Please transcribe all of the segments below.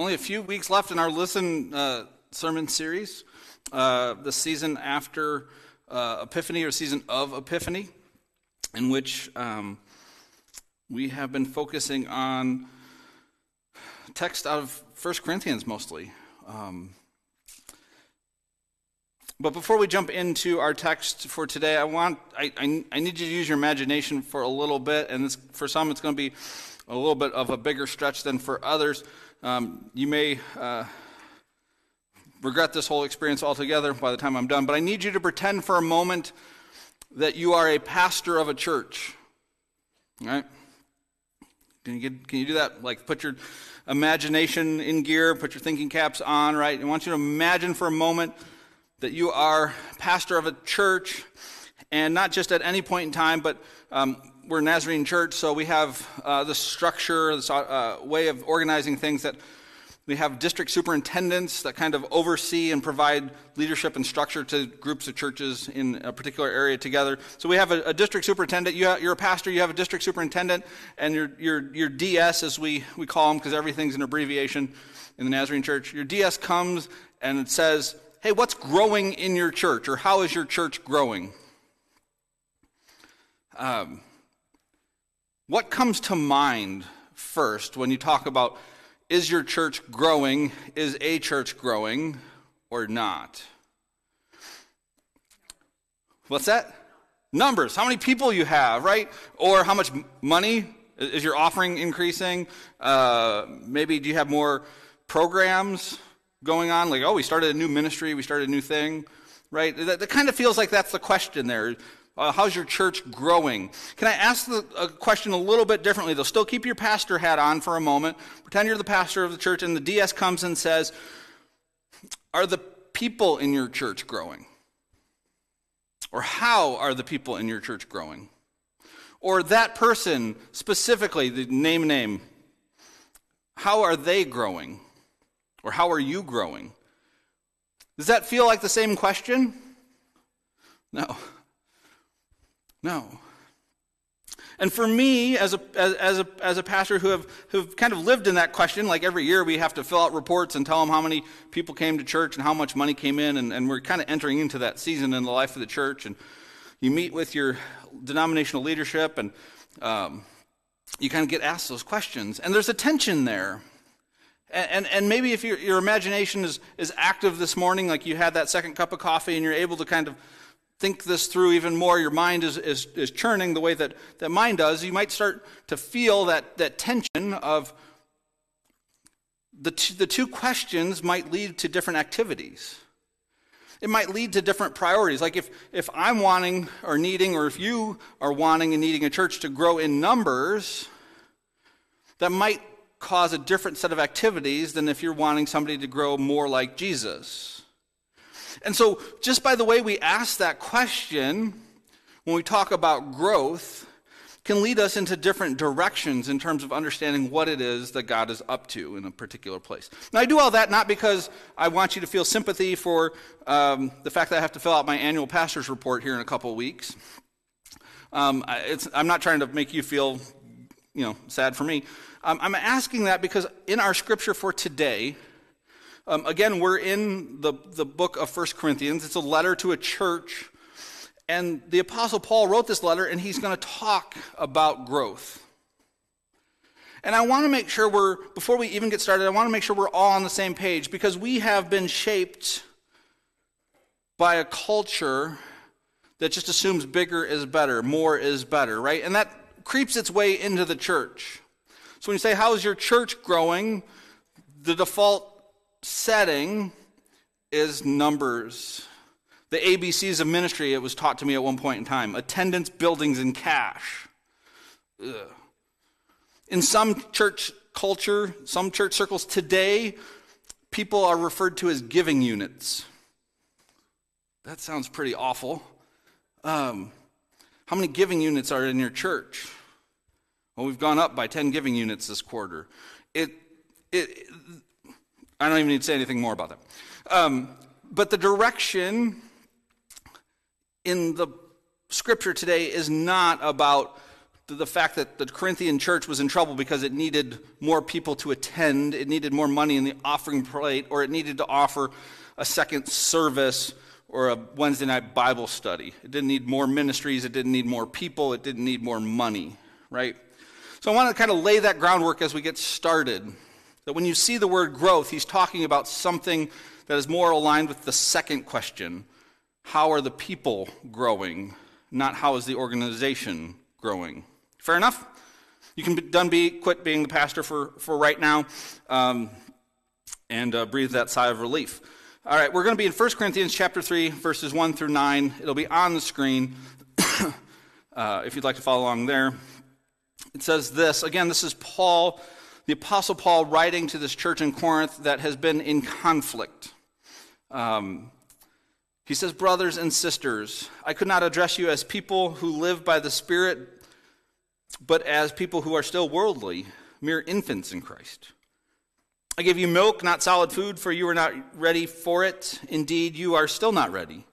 Only a few weeks left in our Listen uh, sermon series, uh, the season after uh, Epiphany or season of Epiphany, in which um, we have been focusing on text out of 1 Corinthians mostly. Um, but before we jump into our text for today, I want I, I, I need you to use your imagination for a little bit, and this, for some it's going to be a little bit of a bigger stretch than for others. Um, you may uh, regret this whole experience altogether by the time I'm done, but I need you to pretend for a moment that you are a pastor of a church. All right? Can you, get, can you do that? Like, put your imagination in gear, put your thinking caps on, right? I want you to imagine for a moment that you are pastor of a church, and not just at any point in time, but um, we're a Nazarene Church, so we have uh, the structure, this uh, way of organizing things that we have district superintendents that kind of oversee and provide leadership and structure to groups of churches in a particular area together. So we have a, a district superintendent. You are a pastor, you have a district superintendent, and your, your, your DS, as we, we call them, because everything's an abbreviation in the Nazarene Church. Your DS comes and it says, Hey, what's growing in your church? Or how is your church growing? Um, what comes to mind first when you talk about is your church growing? Is a church growing or not? What's that? Numbers. How many people you have, right? Or how much money? Is your offering increasing? Uh, maybe do you have more programs going on? Like, oh, we started a new ministry, we started a new thing, right? That, that kind of feels like that's the question there. Uh, how's your church growing? Can I ask the a question a little bit differently? They'll still keep your pastor hat on for a moment. Pretend you're the pastor of the church, and the DS comes and says, Are the people in your church growing? Or how are the people in your church growing? Or that person specifically, the name name, how are they growing? Or how are you growing? Does that feel like the same question? No. No. And for me, as a, as, a, as a pastor who have who've kind of lived in that question, like every year we have to fill out reports and tell them how many people came to church and how much money came in, and, and we're kind of entering into that season in the life of the church. And you meet with your denominational leadership, and um, you kind of get asked those questions. And there's a tension there. And, and, and maybe if your, your imagination is, is active this morning, like you had that second cup of coffee and you're able to kind of think this through even more, your mind is, is, is churning the way that, that mine does, you might start to feel that, that tension of the, t- the two questions might lead to different activities. It might lead to different priorities. Like if, if I'm wanting or needing, or if you are wanting and needing a church to grow in numbers, that might cause a different set of activities than if you're wanting somebody to grow more like Jesus. And so, just by the way we ask that question, when we talk about growth, can lead us into different directions in terms of understanding what it is that God is up to in a particular place. Now, I do all that not because I want you to feel sympathy for um, the fact that I have to fill out my annual pastor's report here in a couple of weeks. Um, I'm not trying to make you feel, you know, sad for me. Um, I'm asking that because in our scripture for today, um, again, we're in the, the book of First Corinthians. It's a letter to a church. And the Apostle Paul wrote this letter, and he's going to talk about growth. And I want to make sure we're, before we even get started, I want to make sure we're all on the same page because we have been shaped by a culture that just assumes bigger is better, more is better, right? And that creeps its way into the church. So when you say, How is your church growing? The default setting is numbers. The ABCs of ministry, it was taught to me at one point in time attendance, buildings, and cash. Ugh. In some church culture, some church circles today, people are referred to as giving units. That sounds pretty awful. Um, how many giving units are in your church? Well, we've gone up by 10 giving units this quarter. It, it, I don't even need to say anything more about that. Um, but the direction in the scripture today is not about the fact that the Corinthian church was in trouble because it needed more people to attend, it needed more money in the offering plate, or it needed to offer a second service or a Wednesday night Bible study. It didn't need more ministries, it didn't need more people, it didn't need more money, right? So I want to kind of lay that groundwork as we get started. That when you see the word growth, he's talking about something that is more aligned with the second question How are the people growing? Not how is the organization growing? Fair enough? You can be, done be, quit being the pastor for, for right now um, and uh, breathe that sigh of relief. All right, we're going to be in 1 Corinthians chapter 3, verses 1 through 9. It'll be on the screen uh, if you'd like to follow along there. It says this again, this is Paul, the Apostle Paul, writing to this church in Corinth that has been in conflict. Um, he says, Brothers and sisters, I could not address you as people who live by the Spirit, but as people who are still worldly, mere infants in Christ. I give you milk, not solid food, for you are not ready for it. Indeed, you are still not ready.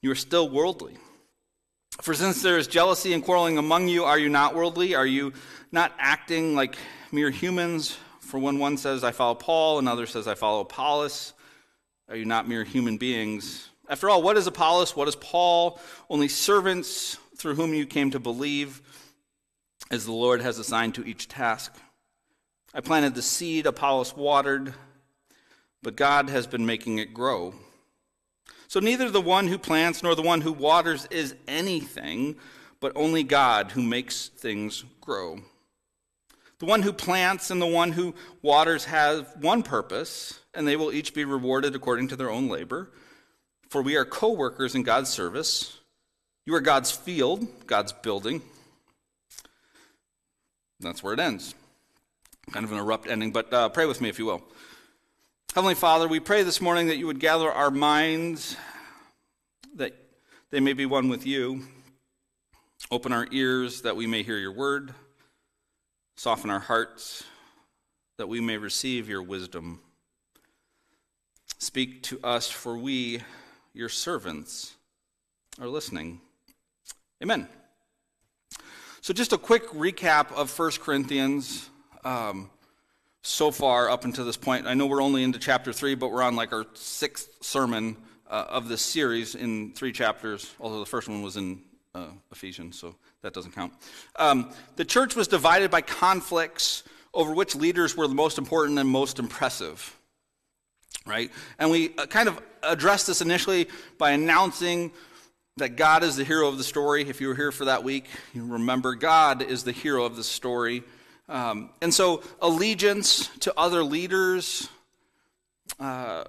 You are still worldly. For since there is jealousy and quarreling among you, are you not worldly? Are you not acting like mere humans? For when one says, I follow Paul, another says, I follow Apollos, are you not mere human beings? After all, what is Apollos? What is Paul? Only servants through whom you came to believe, as the Lord has assigned to each task. I planted the seed, Apollos watered, but God has been making it grow. So neither the one who plants nor the one who waters is anything, but only God who makes things grow. The one who plants and the one who waters have one purpose, and they will each be rewarded according to their own labor. For we are co workers in God's service. You are God's field, God's building. That's where it ends. Kind of an abrupt ending, but uh, pray with me if you will. Heavenly Father, we pray this morning that you would gather our minds, that they may be one with you. Open our ears that we may hear your word. Soften our hearts that we may receive your wisdom. Speak to us, for we, your servants, are listening. Amen. So, just a quick recap of 1 Corinthians um, so far up until this point. I know we're only into chapter 3, but we're on like our sixth sermon uh, of this series in three chapters, although the first one was in uh, Ephesians, so that doesn't count. Um, the church was divided by conflicts over which leaders were the most important and most impressive. Right? And we uh, kind of addressed this initially by announcing that God is the hero of the story. If you were here for that week, you remember God is the hero of the story. Um, and so, allegiance to other leaders, uh,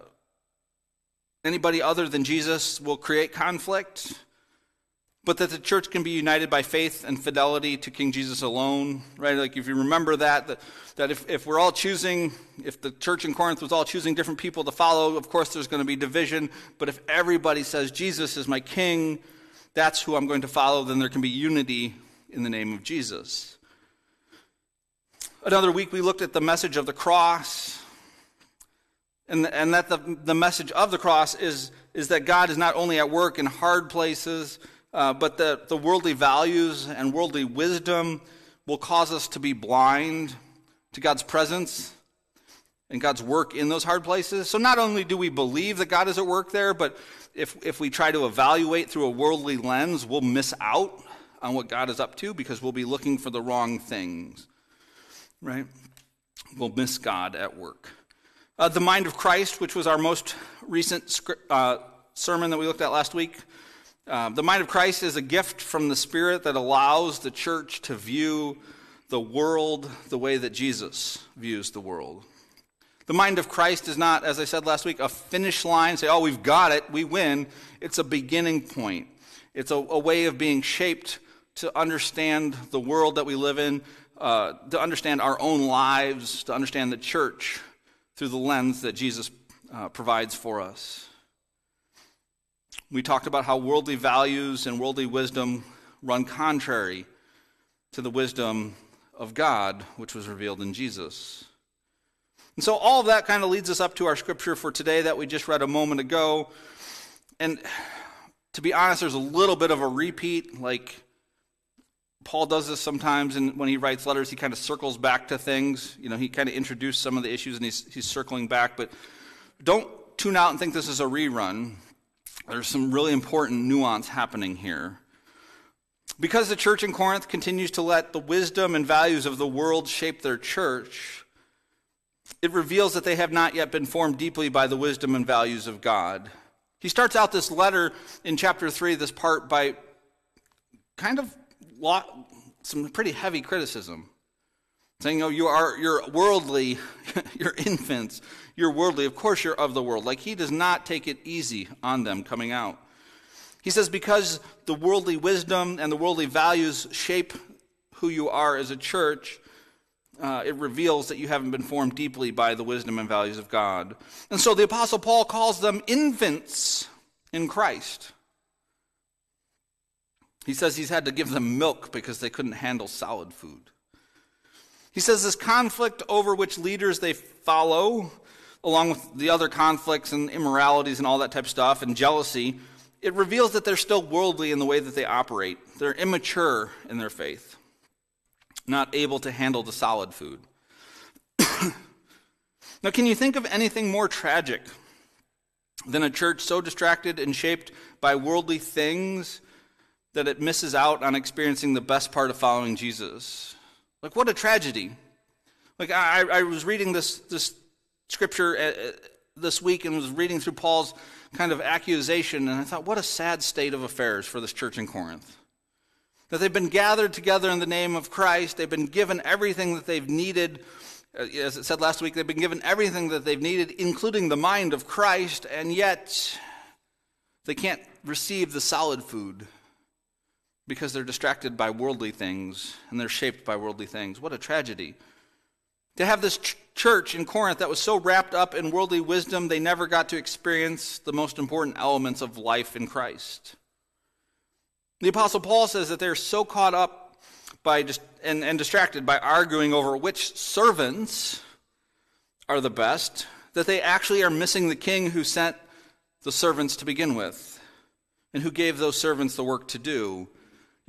anybody other than Jesus, will create conflict. But that the church can be united by faith and fidelity to King Jesus alone, right? Like if you remember that, that, that if, if we're all choosing, if the church in Corinth was all choosing different people to follow, of course there's going to be division. But if everybody says, Jesus is my king, that's who I'm going to follow, then there can be unity in the name of Jesus. Another week, we looked at the message of the cross, and, and that the, the message of the cross is, is that God is not only at work in hard places, uh, but that the worldly values and worldly wisdom will cause us to be blind to God's presence and God's work in those hard places. So not only do we believe that God is at work there, but if, if we try to evaluate through a worldly lens, we'll miss out on what God is up to because we'll be looking for the wrong things right? We'll miss God at work. Uh, the mind of Christ, which was our most recent uh, sermon that we looked at last week. Uh, the mind of Christ is a gift from the Spirit that allows the church to view the world the way that Jesus views the world. The mind of Christ is not, as I said last week, a finish line, say, oh, we've got it, we win. It's a beginning point. It's a, a way of being shaped to understand the world that we live in, uh, to understand our own lives, to understand the church through the lens that Jesus uh, provides for us. We talked about how worldly values and worldly wisdom run contrary to the wisdom of God, which was revealed in Jesus. And so, all of that kind of leads us up to our scripture for today that we just read a moment ago. And to be honest, there's a little bit of a repeat. Like, Paul does this sometimes, and when he writes letters, he kind of circles back to things. You know, he kind of introduced some of the issues, and he's, he's circling back. But don't tune out and think this is a rerun. There's some really important nuance happening here. Because the church in Corinth continues to let the wisdom and values of the world shape their church, it reveals that they have not yet been formed deeply by the wisdom and values of God. He starts out this letter in chapter 3, this part, by kind of some pretty heavy criticism. Saying, oh, you are, you're worldly, you're infants, you're worldly. Of course, you're of the world. Like, he does not take it easy on them coming out. He says, because the worldly wisdom and the worldly values shape who you are as a church, uh, it reveals that you haven't been formed deeply by the wisdom and values of God. And so the Apostle Paul calls them infants in Christ. He says he's had to give them milk because they couldn't handle solid food. He says this conflict over which leaders they follow, along with the other conflicts and immoralities and all that type of stuff and jealousy, it reveals that they're still worldly in the way that they operate. They're immature in their faith, not able to handle the solid food. now, can you think of anything more tragic than a church so distracted and shaped by worldly things that it misses out on experiencing the best part of following Jesus? Like, what a tragedy. Like, I, I was reading this, this scripture uh, uh, this week and was reading through Paul's kind of accusation, and I thought, what a sad state of affairs for this church in Corinth. That they've been gathered together in the name of Christ, they've been given everything that they've needed. Uh, as it said last week, they've been given everything that they've needed, including the mind of Christ, and yet they can't receive the solid food because they're distracted by worldly things and they're shaped by worldly things. What a tragedy. To have this ch- church in Corinth that was so wrapped up in worldly wisdom, they never got to experience the most important elements of life in Christ. The Apostle Paul says that they're so caught up by just, and, and distracted by arguing over which servants are the best that they actually are missing the king who sent the servants to begin with and who gave those servants the work to do.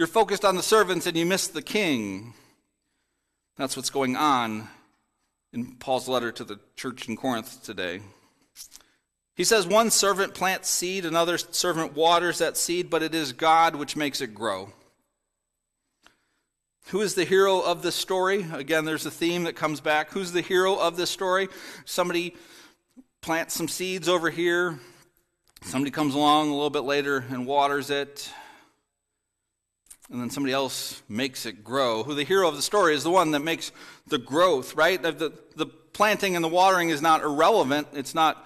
You're focused on the servants and you miss the king. That's what's going on in Paul's letter to the church in Corinth today. He says, One servant plants seed, another servant waters that seed, but it is God which makes it grow. Who is the hero of this story? Again, there's a theme that comes back. Who's the hero of this story? Somebody plants some seeds over here. Somebody comes along a little bit later and waters it and then somebody else makes it grow. Who the hero of the story is the one that makes the growth, right? The, the planting and the watering is not irrelevant, it's not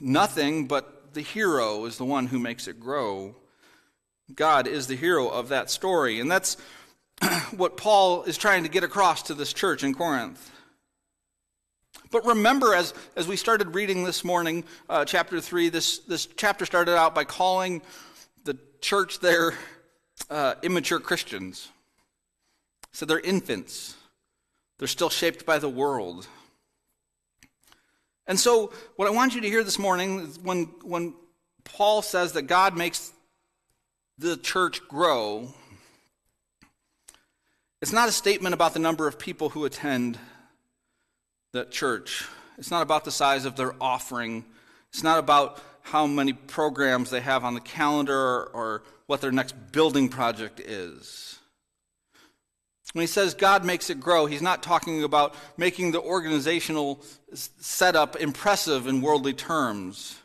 nothing, but the hero is the one who makes it grow. God is the hero of that story. And that's what Paul is trying to get across to this church in Corinth. But remember, as, as we started reading this morning, uh, chapter 3, this, this chapter started out by calling the church there uh, immature Christians. So they're infants, they're still shaped by the world. And so, what I want you to hear this morning is when, when Paul says that God makes the church grow, it's not a statement about the number of people who attend that church. It's not about the size of their offering. It's not about how many programs they have on the calendar or what their next building project is. When he says God makes it grow, he's not talking about making the organizational setup impressive in worldly terms.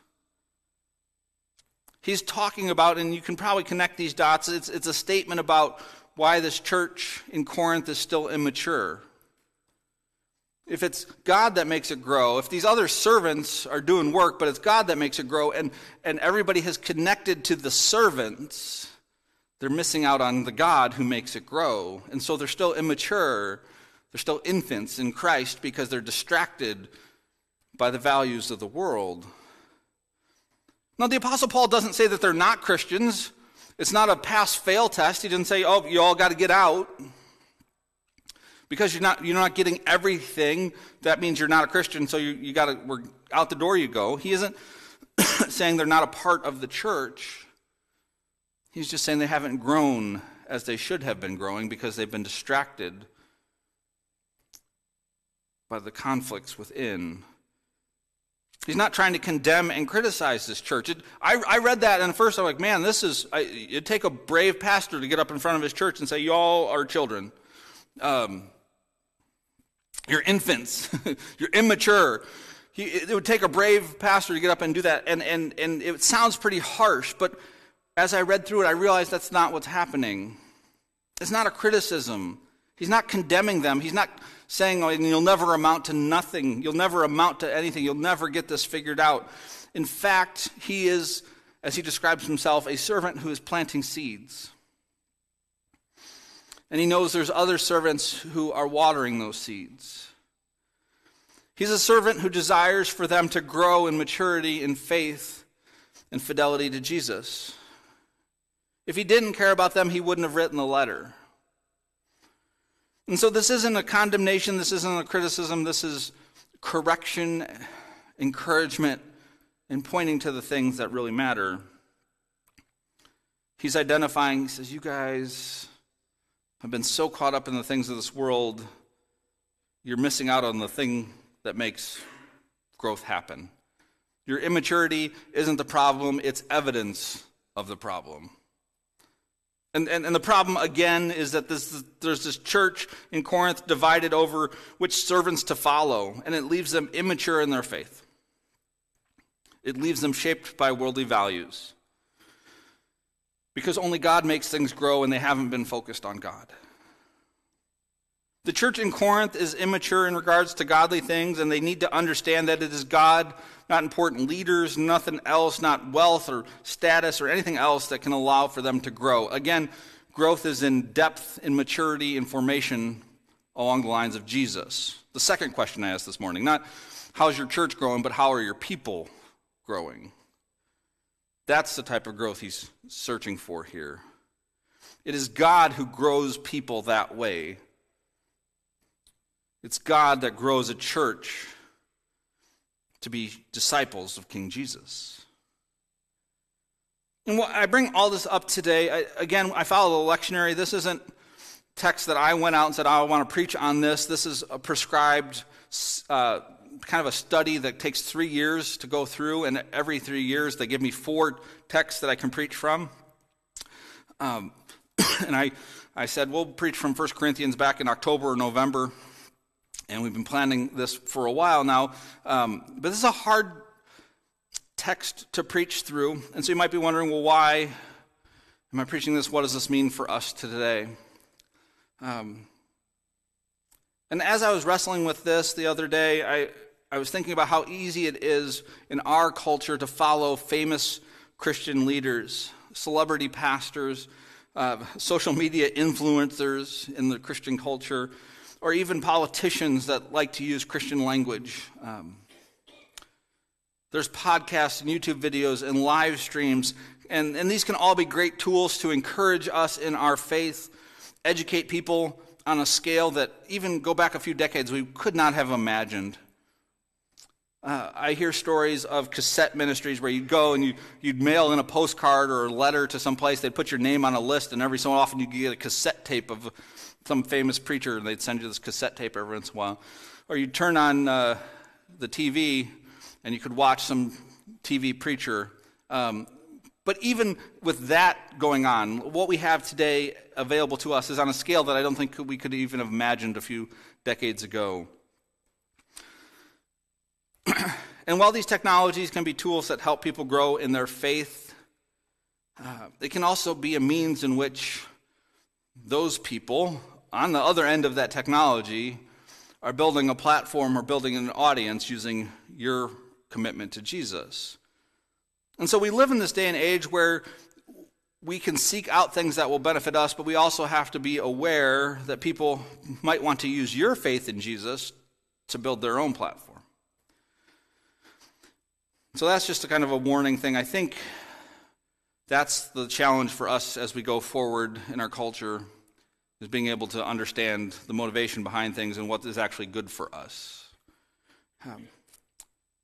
He's talking about, and you can probably connect these dots, it's, it's a statement about why this church in Corinth is still immature if it's God that makes it grow, if these other servants are doing work, but it's God that makes it grow, and, and everybody has connected to the servants, they're missing out on the God who makes it grow. And so they're still immature. They're still infants in Christ because they're distracted by the values of the world. Now, the Apostle Paul doesn't say that they're not Christians. It's not a pass fail test. He didn't say, oh, you all got to get out. Because you're not, you're not getting everything, that means you're not a Christian, so you, you got to, we're out the door you go. He isn't saying they're not a part of the church. He's just saying they haven't grown as they should have been growing because they've been distracted by the conflicts within. He's not trying to condemn and criticize this church. It, I, I, read that, and at first I'm like, man, this is, I, it'd take a brave pastor to get up in front of his church and say, Y'all are children. Um, you're infants. you're immature. He, it would take a brave pastor to get up and do that. And, and, and it sounds pretty harsh, but as I read through it, I realized that's not what's happening. It's not a criticism. He's not condemning them. He's not saying, oh, you'll never amount to nothing. You'll never amount to anything. You'll never get this figured out. In fact, he is, as he describes himself, a servant who is planting seeds. And he knows there's other servants who are watering those seeds. He's a servant who desires for them to grow in maturity in faith and fidelity to Jesus. If he didn't care about them, he wouldn't have written the letter. And so this isn't a condemnation, this isn't a criticism, this is correction, encouragement, and pointing to the things that really matter. He's identifying, he says, You guys have been so caught up in the things of this world, you're missing out on the thing that makes growth happen. Your immaturity isn't the problem, it's evidence of the problem. And, and, and, the problem, again, is that this, there's this church in Corinth divided over which servants to follow, and it leaves them immature in their faith. It leaves them shaped by worldly values. Because only God makes things grow, and they haven't been focused on God. The church in Corinth is immature in regards to godly things, and they need to understand that it is God, not important leaders, nothing else, not wealth or status or anything else that can allow for them to grow. Again, growth is in depth, in maturity, in formation along the lines of Jesus. The second question I asked this morning, not how's your church growing, but how are your people growing? That's the type of growth he's searching for here. It is God who grows people that way it's God that grows a church to be disciples of King Jesus. And I bring all this up today. I, again, I follow the lectionary. This isn't text that I went out and said, oh, I want to preach on this. This is a prescribed uh, kind of a study that takes three years to go through, and every three years they give me four texts that I can preach from. Um, and I, I said, we'll preach from 1 Corinthians back in October or November and we've been planning this for a while now. Um, but this is a hard text to preach through, and so you might be wondering, well, why am I preaching this? What does this mean for us today? Um, and as I was wrestling with this the other day, I, I was thinking about how easy it is in our culture to follow famous Christian leaders, celebrity pastors, uh, social media influencers in the Christian culture or even politicians that like to use Christian language. Um, there's podcasts and YouTube videos and live streams, and, and these can all be great tools to encourage us in our faith, educate people on a scale that even go back a few decades we could not have imagined. Uh, I hear stories of cassette ministries where you'd go and you, you'd mail in a postcard or a letter to some place. They'd put your name on a list, and every so often you'd get a cassette tape of some famous preacher, and they'd send you this cassette tape every once in a while. Or you'd turn on uh, the TV and you could watch some TV preacher. Um, but even with that going on, what we have today available to us is on a scale that I don't think we could even have imagined a few decades ago. and while these technologies can be tools that help people grow in their faith, uh, they can also be a means in which those people on the other end of that technology are building a platform or building an audience using your commitment to Jesus. And so we live in this day and age where we can seek out things that will benefit us, but we also have to be aware that people might want to use your faith in Jesus to build their own platform. So that's just a kind of a warning thing. I think that's the challenge for us as we go forward in our culture is being able to understand the motivation behind things and what is actually good for us. Um,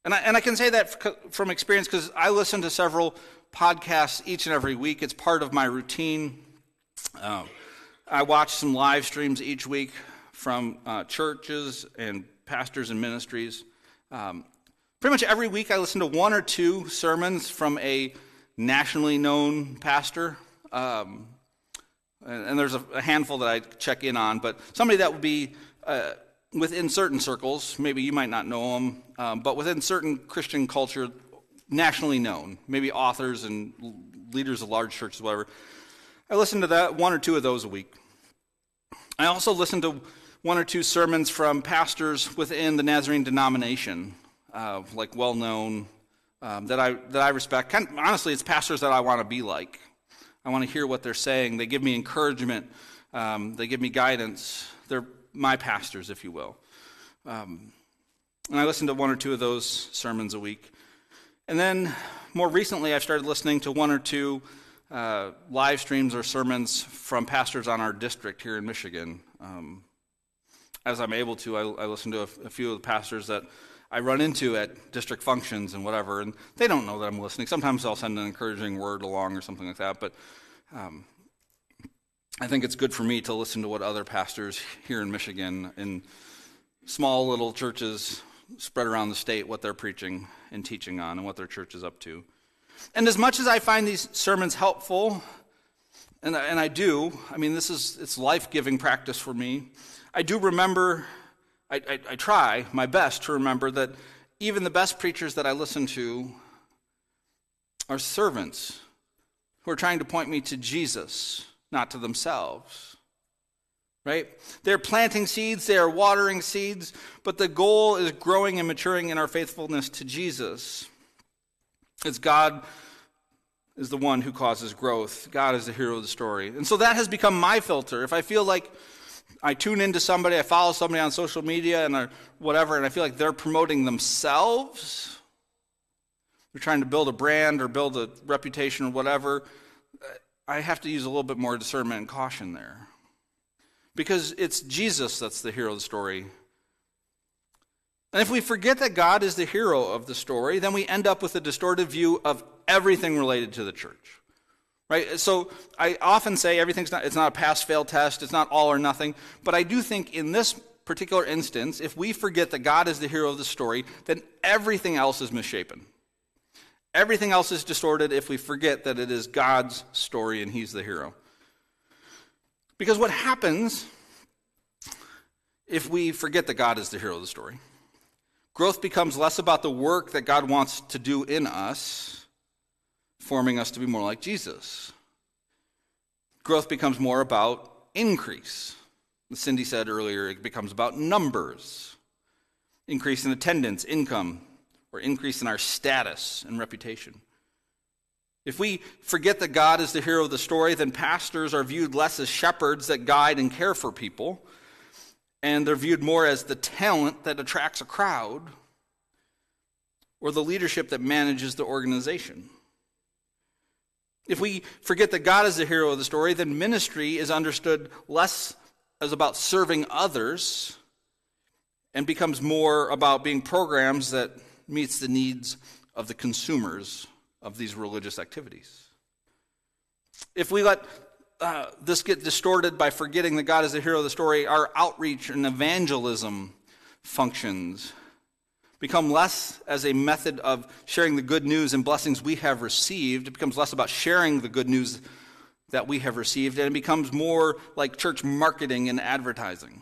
and, I, and I can say that from experience because I listen to several podcasts each and every week. It's part of my routine. Um, I watch some live streams each week from uh, churches and pastors and ministries. Um, pretty much every week, I listen to one or two sermons from a nationally known pastor. Um, and, there's a, a, handful that I check in on, but somebody that would be uh, within certain circles, maybe you might not know them, um, but within certain Christian culture, nationally known, maybe authors and leaders of large churches, whatever. I listen to that one or two of those a week. I also listen to one or two sermons from pastors within the Nazarene denomination, uh, like well known, um, that I that I respect. Kind of, honestly, it's pastors that I want to be like. I want to hear what they're saying. They give me encouragement. Um, they give me guidance. They're my pastors, if you will. Um, and I listen to one or two of those sermons a week. And then more recently, I've started listening to one or two uh, live streams or sermons from pastors on our district here in Michigan. Um, as I'm able to, I, I listen to a, a, few of the pastors that I run into at district functions and whatever, and they don't know that I'm listening. Sometimes I'll send an encouraging word along or something like that, but um, I think it's good for me to listen to what other pastors here in Michigan in small little churches spread around the state what they're preaching and teaching on and what their church is up to. And as much as I find these sermons helpful, and, and I do, I mean, this is it's life giving practice for me. I do remember, I, I, I try my best to remember that even the best preachers that I listen to are servants who are trying to point me to Jesus, not to themselves. Right? They're planting seeds, they are watering seeds, but the goal is growing and maturing in our faithfulness to Jesus. It's God is the one who causes growth. God is the hero of the story. And so that has become my filter. If I feel like I tune into somebody, I follow somebody on social media and whatever, and I feel like they're promoting themselves, they're trying to build a brand or build a reputation or whatever, I have to use a little bit more discernment and caution there. Because it's Jesus that's the hero of the story. And if we forget that God is the hero of the story, then we end up with a distorted view of everything related to the church. Right? So I often say everything's not it's not a pass fail test, it's not all or nothing, but I do think in this particular instance, if we forget that God is the hero of the story, then everything else is misshapen. Everything else is distorted if we forget that it is God's story and he's the hero. Because what happens if we forget that God is the hero of the story? Growth becomes less about the work that God wants to do in us, forming us to be more like Jesus. Growth becomes more about increase. As Cindy said earlier, it becomes about numbers increase in attendance, income, or increase in our status and reputation. If we forget that God is the hero of the story, then pastors are viewed less as shepherds that guide and care for people and they're viewed more as the talent that attracts a crowd or the leadership that manages the organization. If we forget that God is the hero of the story, then ministry is understood less as about serving others and becomes more about being programs that meets the needs of the consumers of these religious activities. If we let uh, this get distorted by forgetting that God is the hero of the story, our outreach and evangelism functions become less as a method of sharing the good news and blessings we have received. It becomes less about sharing the good news that we have received, and it becomes more like church marketing and advertising.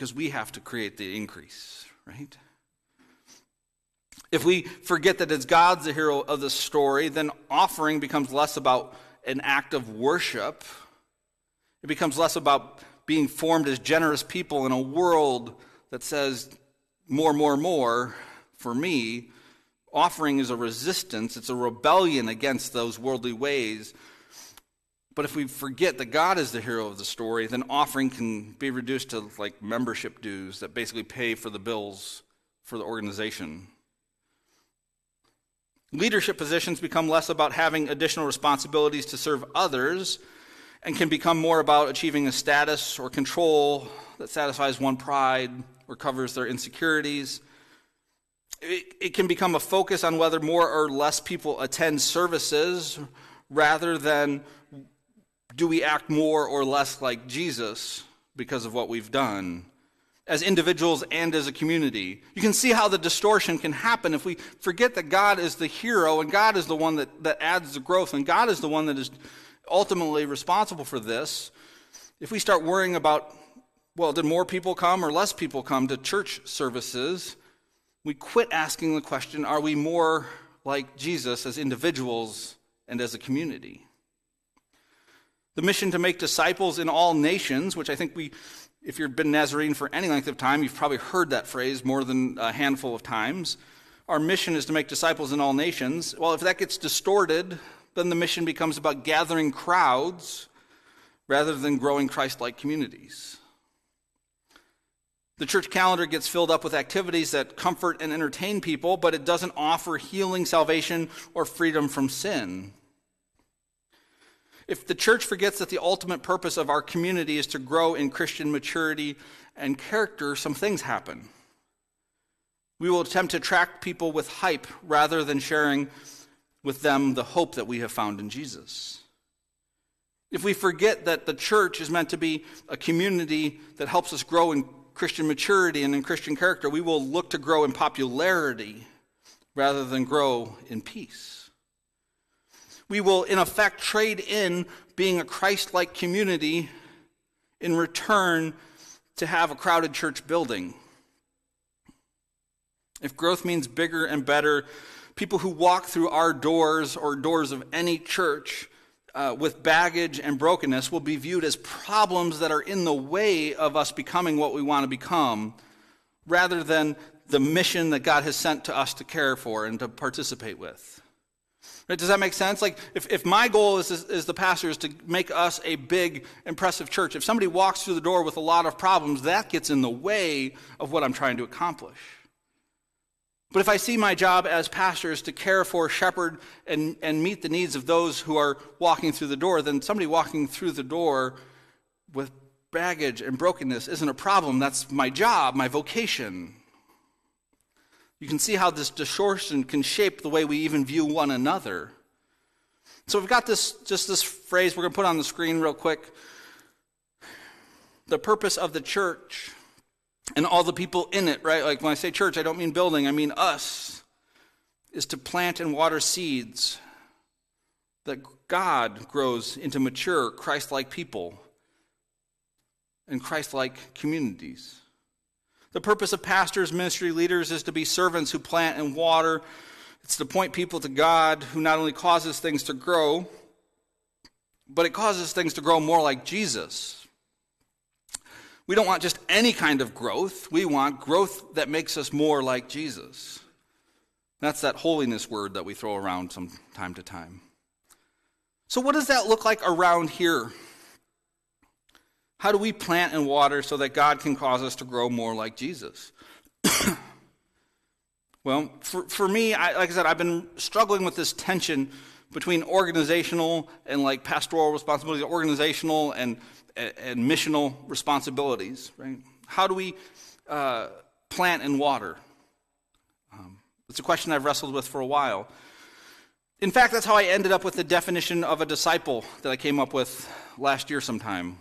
Because we have to create the increase, right? If we forget that it's God's the hero of the story, then offering becomes less about an act of worship. It becomes less about being formed as generous people in a world that says more, more, more for me. Offering is a resistance, it's a rebellion against those worldly ways. But if we forget that God is the hero of the story, then offering can be reduced to like membership dues that basically pay for the bills for the organization. Leadership positions become less about having additional responsibilities to serve others and can become more about achieving a status or control that satisfies one pride or covers their insecurities. It, it, can become a focus on whether more or less people attend services rather than do we act more or less like Jesus because of what we've done as individuals and as a community. You can see how the distortion can happen if we forget that God is the hero and God is the one that, that adds the growth and God is the one that is ultimately responsible for this. If we start worrying about, well, did more people come or less people come to church services? We quit asking the question are we more like Jesus as individuals and as a community? The mission to make disciples in all nations, which I think we if you've been Nazarene for any length of time, you've probably heard that phrase more than a handful of times. Our mission is to make disciples in all nations. Well, if that gets distorted, then the mission becomes about gathering crowds rather than growing Christ like communities. The church calendar gets filled up with activities that comfort and entertain people, but it doesn't offer healing, salvation, or freedom from sin. If the church forgets that the ultimate purpose of our community is to grow in Christian maturity and character, some things happen. We will attempt to attract people with hype rather than sharing with them the hope that we have found in Jesus. If we forget that the church is meant to be a community that helps us grow in Christian maturity and in Christian character, we will look to grow in popularity rather than grow in peace we will, in effect, trade in being a Christ like community in return to have a crowded church building. If growth means bigger and better, people who walk through our doors or doors of any church uh, with baggage and brokenness will be viewed as problems that are in the way of us becoming what we want to become, rather than the mission that God has sent to us to care for and to participate with. Does that make sense? Like, if, if my goal is, is, is the pastor is to make us a big, impressive church, if somebody walks through the door with a lot of problems, that gets in the way of what I'm trying to accomplish. But if I see my job as pastor is to care for, shepherd, and, and meet the needs of those who are walking through the door, then somebody walking through the door with baggage and brokenness isn't a problem. That's my job, my vocation. You can see how this distortion can shape the way we even view one another. So we've got this just this phrase we're going to put on the screen real quick. The purpose of the church and all the people in it, right? Like when I say church, I don't mean building, I mean us, is to plant and water seeds that God grows into mature Christ like people and Christ like communities. The purpose of pastors, ministry leaders is to be servants who plant and water. It's to point people to God who not only causes things to grow, but it causes things to grow more like Jesus. We don't want just any kind of growth. We want growth that makes us more like Jesus. That's that holiness word that we throw around from time to time. So, what does that look like around here? How do we plant and water so that God can cause us to grow more like Jesus? well, for, for me, I, like I said, I've been struggling with this tension between organizational and like pastoral responsibilities, organizational and, and, and missional responsibilities, right? How do we uh, plant and water? Um, it's a question I've wrestled with for a while. In fact, that's how I ended up with the definition of a disciple that I came up with last year sometime.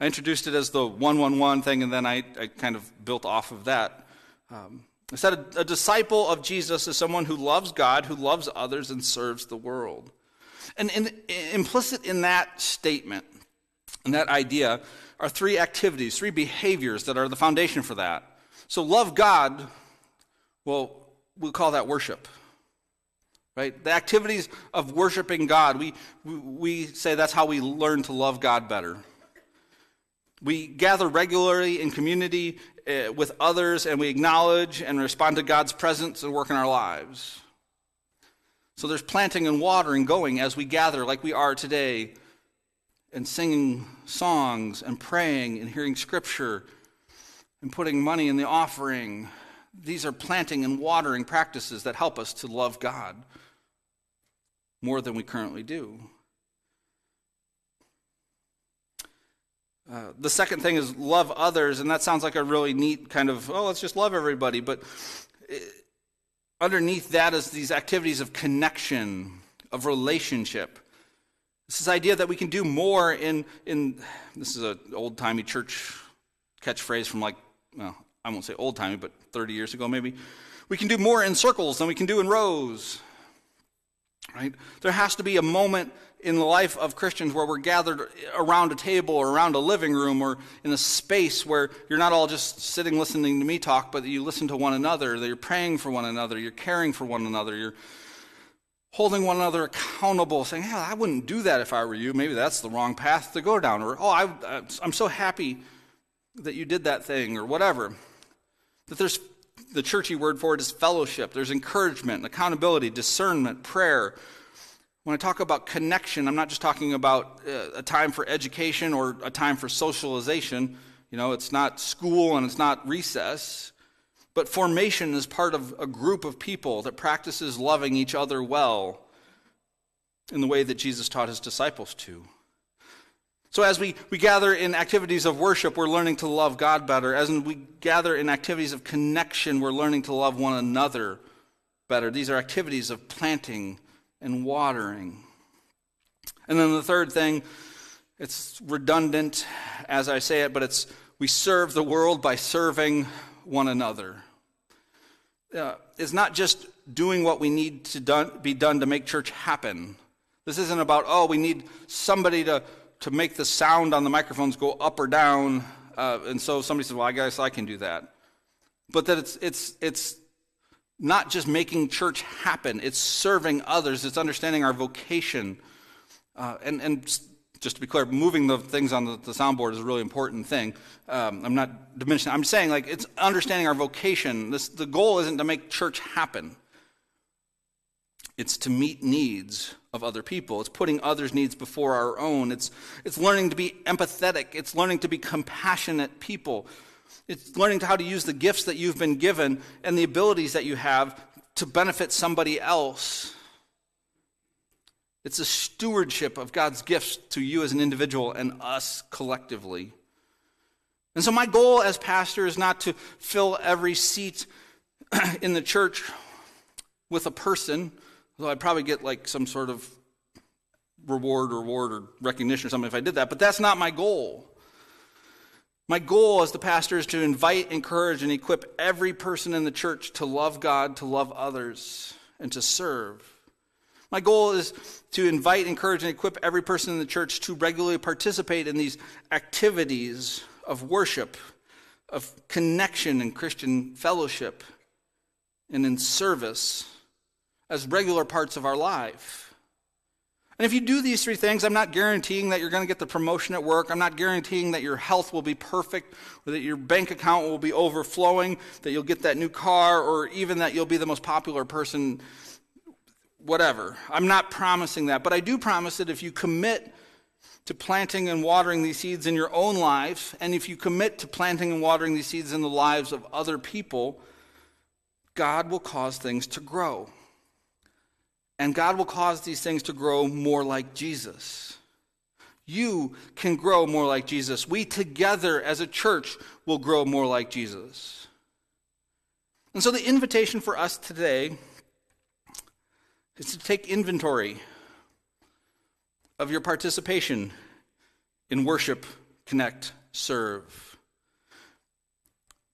I introduced it as the 111 thing, and then I, I kind of built off of that. Um, I said a, a disciple of Jesus is someone who loves God, who loves others, and serves the world. And in, implicit in that statement, and that idea, are three activities, three behaviors that are the foundation for that. So, love God, well, we'll call that worship. Right? The activities of worshiping God, we, we say that's how we learn to love God better. We gather regularly in community uh, with others and we acknowledge and respond to God's presence and work in our lives. So there's planting and watering going as we gather like we are today and singing songs and praying and hearing scripture and putting money in the offering. These are planting and watering practices that help us to love God more than we currently do. Uh, the second thing is love others, and that sounds like a really neat kind of, oh, let's just love everybody. But it, uh, underneath that is these activities of connection, of relationship. It's this idea that we can do more in, in this is an old timey church catchphrase from like, well, I won't say old timey, but 30 years ago maybe. We can do more in circles than we can do in rows. Right? There has to be a moment in the life of Christians where we're gathered around a table or around a living room or in a space where you're not all just sitting listening to me talk, but you listen to one another, that you're praying for one another, you're caring for one another, you're holding one another accountable, saying, "Yeah, I wouldn't do that if I were you. Maybe that's the wrong path to go down." Or, "Oh, I, uh, I'm so happy that you did that thing," or whatever. That there's the churchy word for it is fellowship. There's encouragement, accountability, discernment, prayer. When I talk about connection, I'm not just talking about uh, a time for education or a time for socialization. You know, it's not school and it's not recess. But formation is part of a group of people that practices loving each other well in the way that Jesus taught his disciples to. So, as we, we gather in activities of worship, we're learning to love God better. As we gather in activities of connection, we're learning to love one another better. These are activities of planting and watering. And then the third thing, it's redundant as I say it, but it's we serve the world by serving one another. Uh, it's not just doing what we need to done, be done to make church happen. This isn't about, oh, we need somebody to to make the sound on the microphones go up or down. Uh, and so somebody says, well, I guess I can do that. But that it's, it's, it's not just making church happen, it's serving others, it's understanding our vocation. Uh, and, and just to be clear, moving the things on the, the soundboard is a really important thing. Um, I'm not diminishing. I'm saying like it's understanding our vocation. This, the goal isn't to make church happen. It's to meet needs of other people. It's putting others' needs before our own. It's, it's learning to be empathetic. It's learning to be compassionate people. It's learning how to use the gifts that you've been given and the abilities that you have to benefit somebody else. It's a stewardship of God's gifts to you as an individual and us collectively. And so, my goal as pastor is not to fill every seat in the church with a person Although I'd probably get like some sort of reward reward or recognition or something if I did that, but that's not my goal. My goal as the pastor is to invite, encourage, and equip every person in the church to love God, to love others, and to serve. My goal is to invite, encourage, and equip every person in the church to regularly participate in these activities of worship, of connection and Christian fellowship, and in service as regular parts of our life. And if you do these three things, I'm not guaranteeing that you're going to get the promotion at work. I'm not guaranteeing that your health will be perfect or that your bank account will be overflowing, that you'll get that new car, or even that you'll be the most popular person, whatever. I'm not promising that. But I do promise that if you commit to planting and watering these seeds in your own life, and if you commit to planting and watering these seeds in the lives of other people, God will cause things to grow. And God will cause these things to grow more like Jesus. You can grow more like Jesus. We together as a church will grow more like Jesus. And so the invitation for us today is to take inventory of your participation in worship, connect, serve.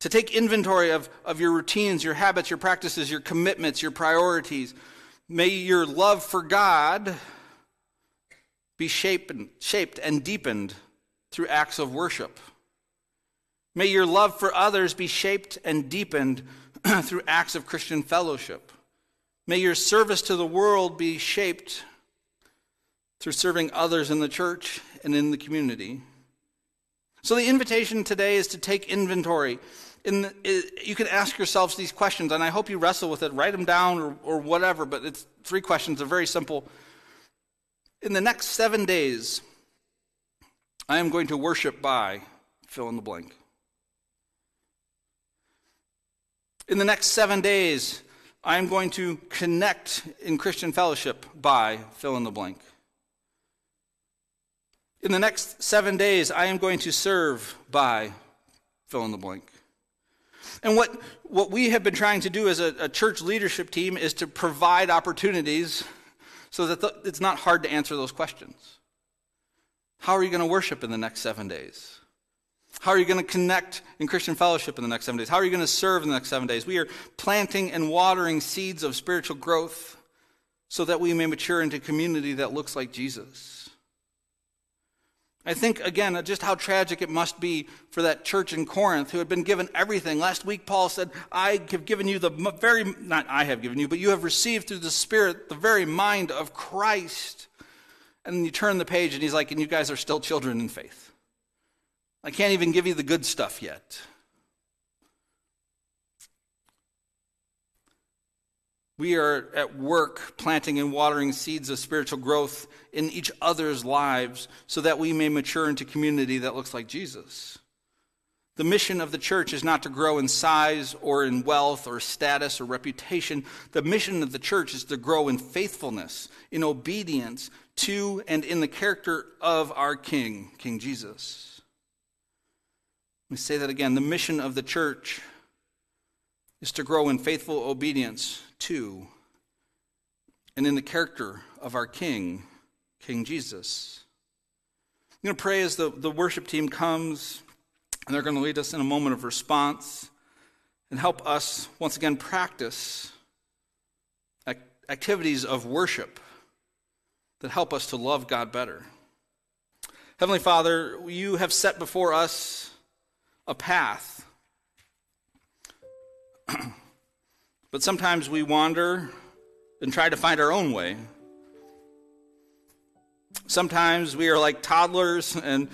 To take inventory of, of your routines, your habits, your practices, your commitments, your priorities May your love for God be shaped shaped and deepened through acts of worship. May your love for others be shaped and deepened through acts of Christian fellowship. May your service to the world be shaped through serving others in the church and in the community. So, the invitation today is to take inventory the, you can ask yourselves these questions, and I hope you wrestle with it. Write them down or, or whatever, but it's three questions. They're very simple. In the next seven days, I am going to worship by fill in the blank. In the next seven days, I am going to connect in Christian fellowship by fill in the blank. In the next seven days, I am going to serve by fill in the blank. And what, what we have been trying to do as a, a church leadership team is to provide opportunities so that the, it's not hard to answer those questions. How are you going to worship in the next seven days? How are you going to connect in Christian fellowship in the next seven days? How are you going to serve in the next seven days? We are planting and watering seeds of spiritual growth so that we may mature into community that looks like Jesus. I think, again, just how tragic it must be for that church in Corinth who had been given everything. Last week, Paul said, I have given you the very, not I have given you, but you have received through the Spirit the very mind of Christ. And you turn the page and he's like, and you guys are still children in faith. I can't even give you the good stuff yet. We are at work planting and watering seeds of spiritual growth in each other's lives so that we may mature into community that looks like Jesus. The mission of the church is not to grow in size or in wealth or status or reputation. The mission of the church is to grow in faithfulness, in obedience to and in the character of our King, King Jesus. Let me say that again. The mission of the church is to grow in faithful obedience to and in the character of our King, King Jesus. I'm going to pray as the, the worship team comes, and they're going to lead us in a moment of response and help us once again practice activities of worship that help us to love God better. Heavenly Father, you have set before us a path. but sometimes we wander and try to find our own way. Sometimes we are like toddlers and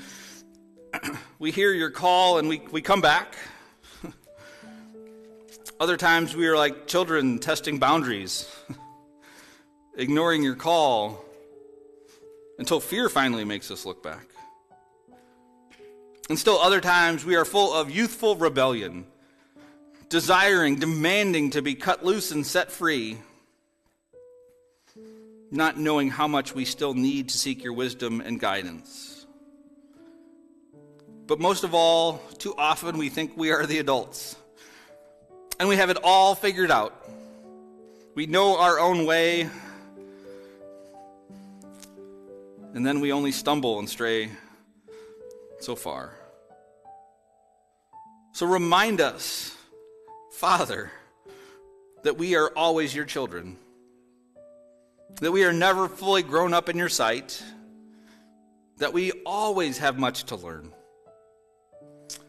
we hear your call and we, we come back. Other times we are like children testing boundaries, ignoring your call until fear finally makes us look back. And still, other times, we are full of youthful rebellion, desiring, demanding to be cut loose and set free, not knowing how much we still need to seek your wisdom and guidance. But most of all, too often we think we are the adults. And we have it all figured out. We know our own way, and then we only stumble and stray so far. So remind us, Father, that we are always your children, that we are never fully grown up in your sight, that we always have much to learn.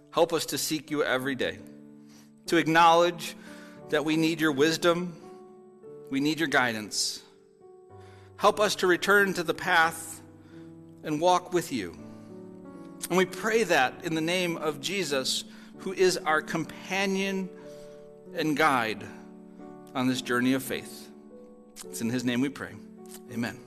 Help us to seek you every day, to acknowledge that we need your wisdom, we need your guidance. Help us to return to the path and walk with you. And we pray that in the name of Jesus, who is our companion and guide on this journey of faith. It's in his name we pray. Amen.